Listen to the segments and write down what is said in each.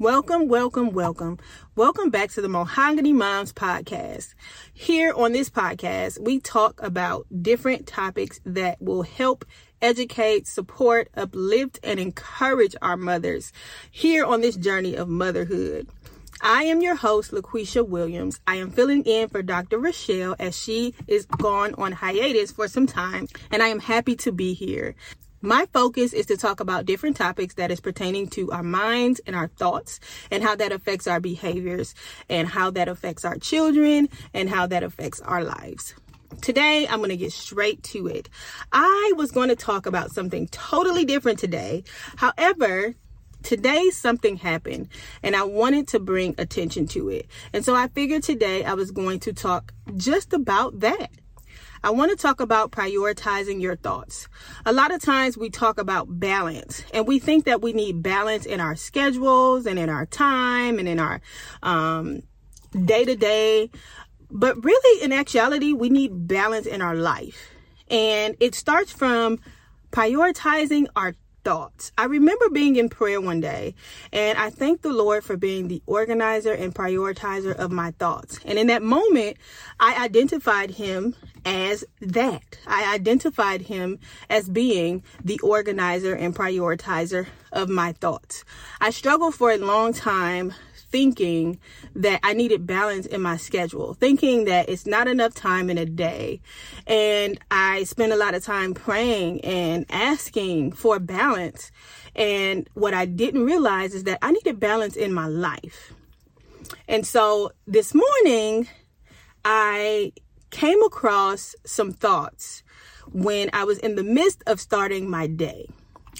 Welcome, welcome, welcome. Welcome back to the Mahogany Moms podcast. Here on this podcast, we talk about different topics that will help educate, support, uplift, and encourage our mothers here on this journey of motherhood. I am your host, LaQuisha Williams. I am filling in for Dr. Rochelle as she is gone on hiatus for some time, and I am happy to be here. My focus is to talk about different topics that is pertaining to our minds and our thoughts and how that affects our behaviors and how that affects our children and how that affects our lives. Today, I'm going to get straight to it. I was going to talk about something totally different today. However, today something happened and I wanted to bring attention to it. And so I figured today I was going to talk just about that. I want to talk about prioritizing your thoughts. A lot of times we talk about balance and we think that we need balance in our schedules and in our time and in our day to day. But really, in actuality, we need balance in our life. And it starts from prioritizing our thoughts. I remember being in prayer one day and I thanked the Lord for being the organizer and prioritizer of my thoughts. And in that moment, I identified him as that. I identified him as being the organizer and prioritizer of my thoughts. I struggled for a long time thinking that I needed balance in my schedule, thinking that it's not enough time in a day. And I spent a lot of time praying and asking for balance. And what I didn't realize is that I needed balance in my life. And so this morning, I came across some thoughts when I was in the midst of starting my day.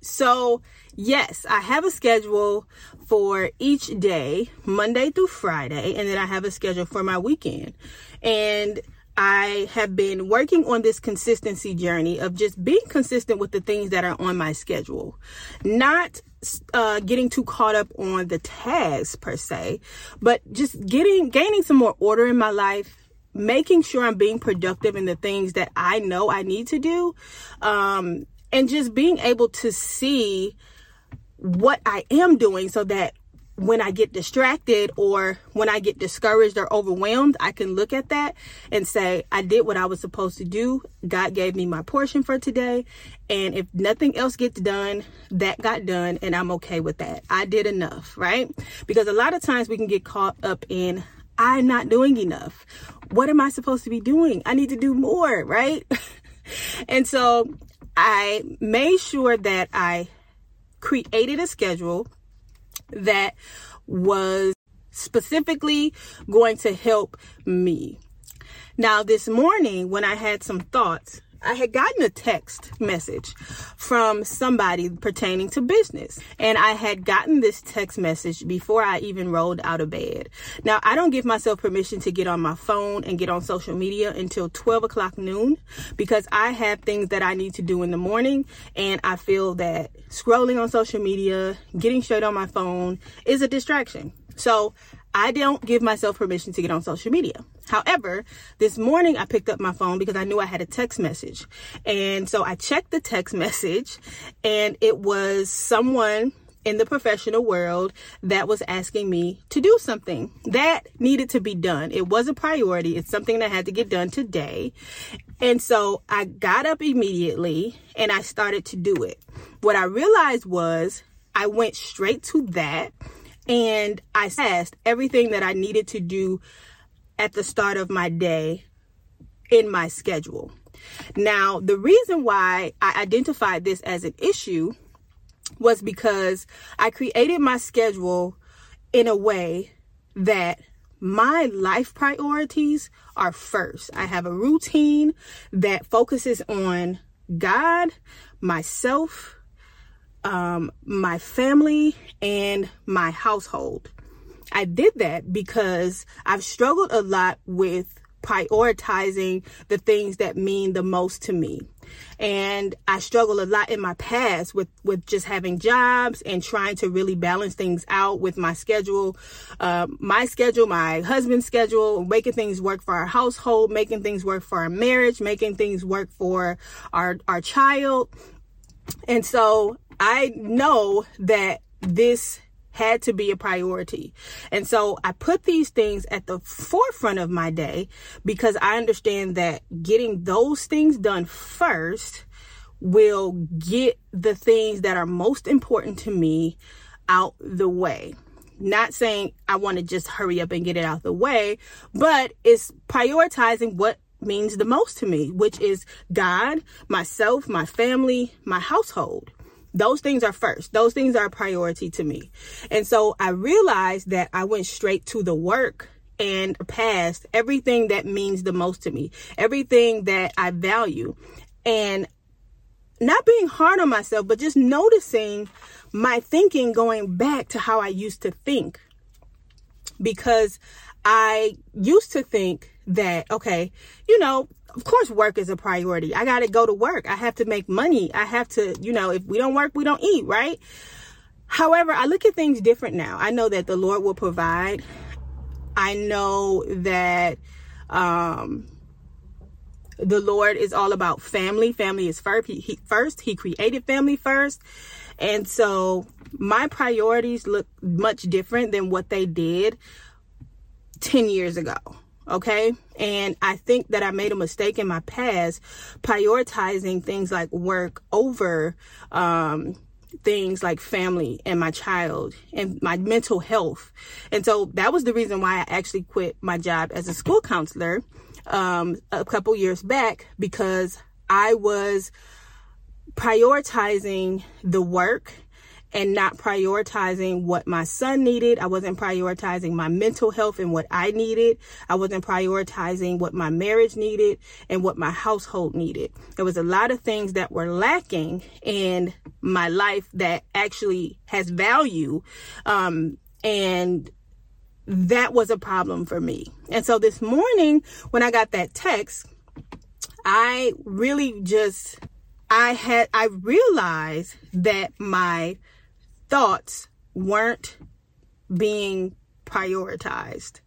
So, yes, I have a schedule for each day, Monday through Friday, and then I have a schedule for my weekend. And I have been working on this consistency journey of just being consistent with the things that are on my schedule, not uh, getting too caught up on the tasks per se, but just getting gaining some more order in my life, making sure I'm being productive in the things that I know I need to do, um, and just being able to see what I am doing so that when I get distracted or when I get discouraged or overwhelmed, I can look at that and say, I did what I was supposed to do. God gave me my portion for today. And if nothing else gets done, that got done. And I'm okay with that. I did enough, right? Because a lot of times we can get caught up in, I'm not doing enough. What am I supposed to be doing? I need to do more, right? and so I made sure that I created a schedule that was specifically going to help me. Now, this morning, when I had some thoughts, I had gotten a text message from somebody pertaining to business. And I had gotten this text message before I even rolled out of bed. Now, I don't give myself permission to get on my phone and get on social media until 12 o'clock noon because I have things that I need to do in the morning. And I feel that scrolling on social media, getting straight on my phone is a distraction. So I don't give myself permission to get on social media. However, this morning I picked up my phone because I knew I had a text message. And so I checked the text message and it was someone in the professional world that was asking me to do something that needed to be done. It was a priority. It's something that had to get done today. And so I got up immediately and I started to do it. What I realized was I went straight to that and I assessed everything that I needed to do at the start of my day in my schedule. Now, the reason why I identified this as an issue was because I created my schedule in a way that my life priorities are first. I have a routine that focuses on God, myself, um, my family and my household. I did that because I've struggled a lot with prioritizing the things that mean the most to me. And I struggled a lot in my past with, with just having jobs and trying to really balance things out with my schedule, uh, my schedule, my husband's schedule, making things work for our household, making things work for our marriage, making things work for our, our child. And so I know that this had to be a priority. And so I put these things at the forefront of my day because I understand that getting those things done first will get the things that are most important to me out the way. Not saying I want to just hurry up and get it out the way, but it's prioritizing what means the most to me, which is God, myself, my family, my household. Those things are first. Those things are a priority to me. And so I realized that I went straight to the work and past everything that means the most to me, everything that I value. And not being hard on myself, but just noticing my thinking going back to how I used to think. Because I used to think that, okay, you know, of course work is a priority. I got to go to work. I have to make money. I have to, you know, if we don't work, we don't eat, right? However, I look at things different now. I know that the Lord will provide. I know that um the Lord is all about family. Family is first. He, he, first. he created family first. And so my priorities look much different than what they did 10 years ago. Okay. And I think that I made a mistake in my past prioritizing things like work over, um, things like family and my child and my mental health. And so that was the reason why I actually quit my job as a school counselor um, a couple years back because I was prioritizing the work and not prioritizing what my son needed. I wasn't prioritizing my mental health and what I needed. I wasn't prioritizing what my marriage needed and what my household needed. There was a lot of things that were lacking in my life that actually has value. Um, and that was a problem for me. And so this morning when I got that text, I really just I had I realized that my thoughts weren't being prioritized.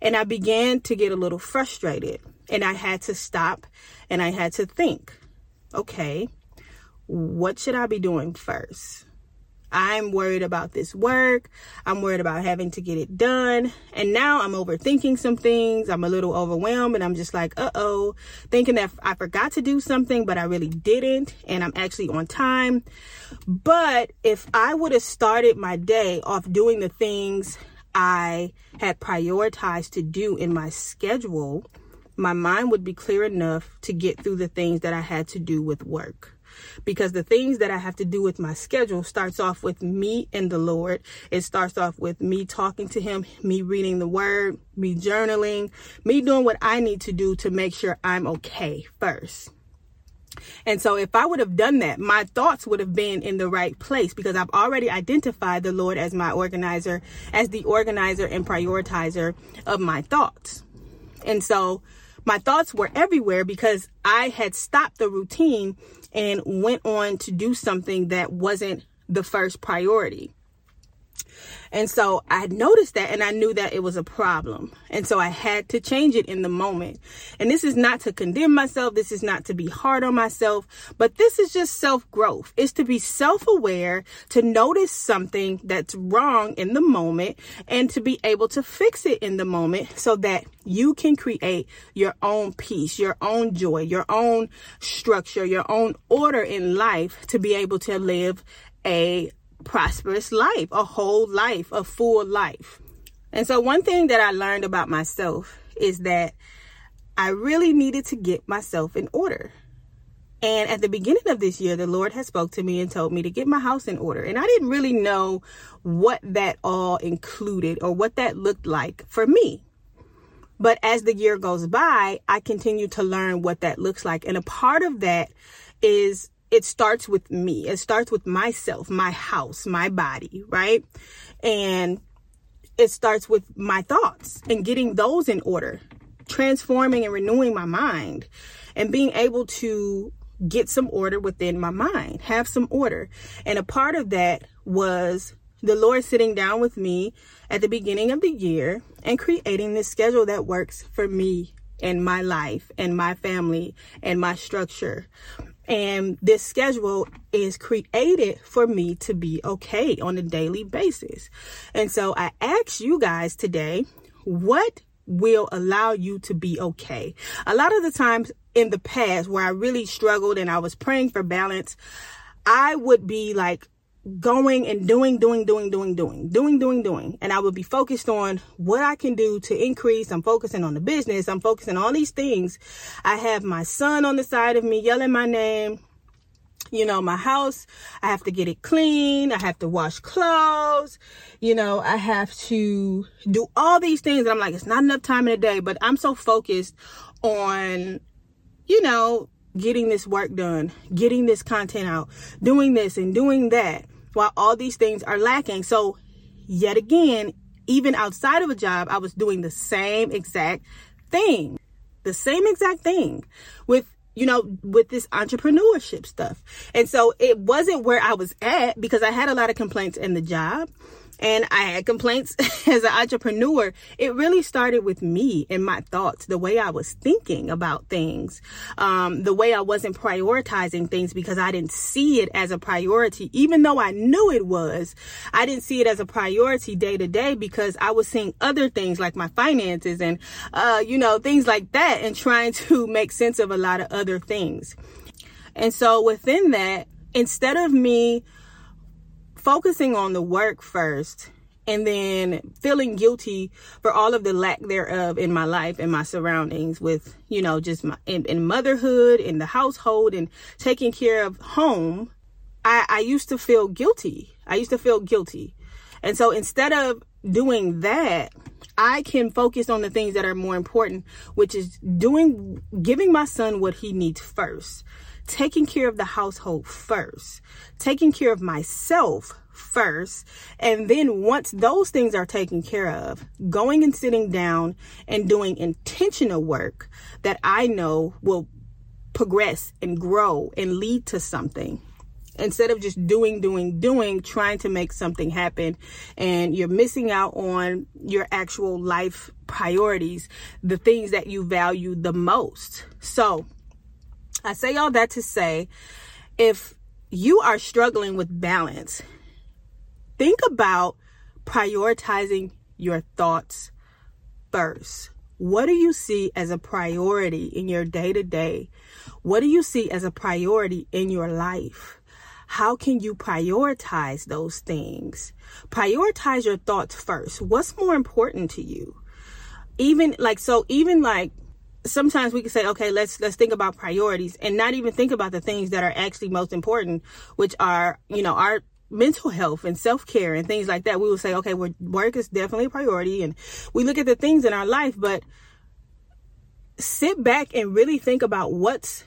And I began to get a little frustrated. And I had to stop and I had to think okay, what should I be doing first? I'm worried about this work. I'm worried about having to get it done. And now I'm overthinking some things. I'm a little overwhelmed and I'm just like, uh oh, thinking that I forgot to do something, but I really didn't. And I'm actually on time. But if I would have started my day off doing the things I had prioritized to do in my schedule, my mind would be clear enough to get through the things that I had to do with work because the things that I have to do with my schedule starts off with me and the Lord. It starts off with me talking to him, me reading the word, me journaling, me doing what I need to do to make sure I'm okay first. And so if I would have done that, my thoughts would have been in the right place because I've already identified the Lord as my organizer, as the organizer and prioritizer of my thoughts. And so my thoughts were everywhere because I had stopped the routine and went on to do something that wasn't the first priority. And so I noticed that and I knew that it was a problem. And so I had to change it in the moment. And this is not to condemn myself. This is not to be hard on myself, but this is just self growth. It's to be self aware, to notice something that's wrong in the moment and to be able to fix it in the moment so that you can create your own peace, your own joy, your own structure, your own order in life to be able to live a prosperous life, a whole life, a full life. And so, one thing that I learned about myself is that I really needed to get myself in order. And at the beginning of this year, the Lord had spoke to me and told me to get my house in order. And I didn't really know what that all included or what that looked like for me. But as the year goes by, I continue to learn what that looks like. And a part of that is it starts with me. It starts with myself, my house, my body, right? And it starts with my thoughts and getting those in order, transforming and renewing my mind, and being able to get some order within my mind, have some order. And a part of that was the Lord sitting down with me at the beginning of the year and creating this schedule that works for me and my life and my family and my structure. And this schedule is created for me to be okay on a daily basis. And so I ask you guys today, what will allow you to be okay? A lot of the times in the past where I really struggled and I was praying for balance, I would be like going and doing, doing, doing, doing, doing, doing, doing, doing. And I would be focused on what I can do to increase. I'm focusing on the business. I'm focusing on all these things. I have my son on the side of me yelling my name. You know, my house, I have to get it clean. I have to wash clothes. You know, I have to do all these things. And I'm like, it's not enough time in a day, but I'm so focused on, you know, getting this work done, getting this content out, doing this and doing that while all these things are lacking. So, yet again, even outside of a job, I was doing the same exact thing, the same exact thing with you know, with this entrepreneurship stuff. And so it wasn't where I was at because I had a lot of complaints in the job and I had complaints as an entrepreneur. It really started with me and my thoughts, the way I was thinking about things, um, the way I wasn't prioritizing things because I didn't see it as a priority, even though I knew it was. I didn't see it as a priority day to day because I was seeing other things like my finances and, uh, you know, things like that and trying to make sense of a lot of other things. And so within that, instead of me focusing on the work first and then feeling guilty for all of the lack thereof in my life and my surroundings with you know just my in, in motherhood in the household and taking care of home I, I used to feel guilty. I used to feel guilty. And so instead of doing that i can focus on the things that are more important which is doing giving my son what he needs first taking care of the household first, taking care of myself first. And then once those things are taken care of, going and sitting down and doing intentional work that I know will progress and grow and lead to something instead of just doing, doing, doing, trying to make something happen, and you're missing out on your actual life priorities, the things that you value the most. So, I say all that to say if you are struggling with balance, think about prioritizing your thoughts first. What do you see as a priority in your day to day? What do you see as a priority in your life? How can you prioritize those things? Prioritize your thoughts first. What's more important to you? Even like, so even like sometimes we can say okay let's let's think about priorities and not even think about the things that are actually most important which are you know our mental health and self-care and things like that. We will say okay work is definitely a priority and we look at the things in our life but sit back and really think about what's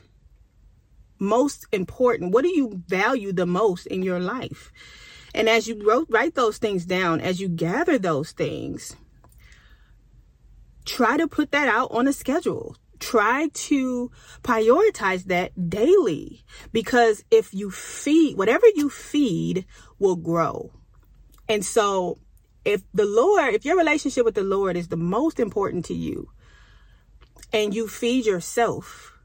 most important. What do you value the most in your life? And as you wrote, write those things down as you gather those things try to put that out on a schedule. Try to prioritize that daily because if you feed, whatever you feed will grow. And so, if the Lord, if your relationship with the Lord is the most important to you and you feed yourself,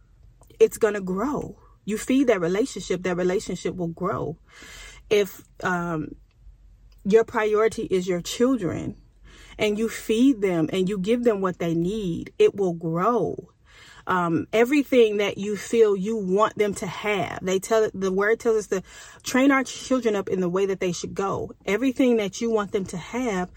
it's going to grow. You feed that relationship, that relationship will grow. If um, your priority is your children, and you feed them and you give them what they need, it will grow. Um, everything that you feel you want them to have. They tell the word tells us to train our children up in the way that they should go. Everything that you want them to have,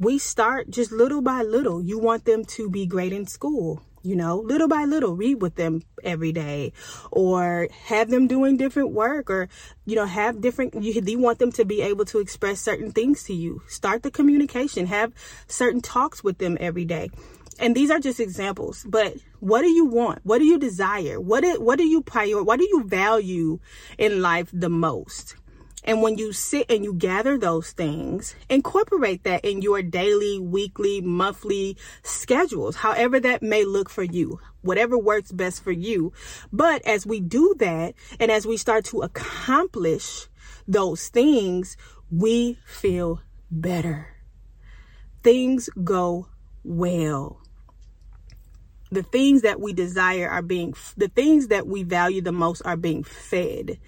we start just little by little. You want them to be great in school you know, little by little, read with them every day or have them doing different work or, you know, have different, you, you want them to be able to express certain things to you. Start the communication, have certain talks with them every day. And these are just examples, but what do you want? What do you desire? What do, what do you prior, what do you value in life the most? And when you sit and you gather those things, incorporate that in your daily, weekly, monthly schedules, however that may look for you, whatever works best for you. But as we do that and as we start to accomplish those things, we feel better. Things go well. the things that we desire are being, the things that we value the most are being fed.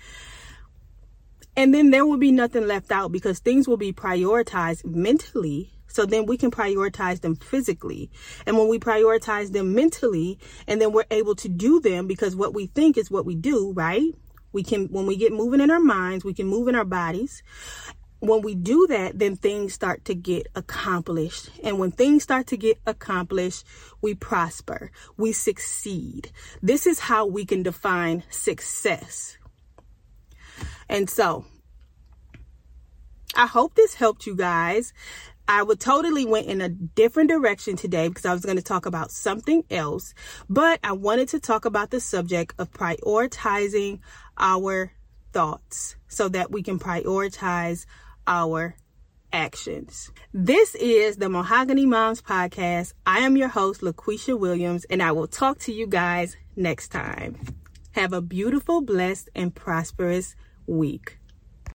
And then there will be nothing left out because things will be prioritized mentally. So then we can prioritize them physically. And when we prioritize them mentally, and then we're able to do them because what we think is what we do, right? We can, when we get moving in our minds, we can move in our bodies when we do that, then things start to get accomplished. And when things start to get accomplished, we prosper, we succeed. This is how we can define success. And so, I hope this helped you guys. I would totally went in a different direction today because I was going to talk about something else, but I wanted to talk about the subject of prioritizing our thoughts so that we can prioritize our actions. This is the Mahogany Moms Podcast. I am your host, LaQuisha Williams, and I will talk to you guys next time. Have a beautiful, blessed, and prosperous week.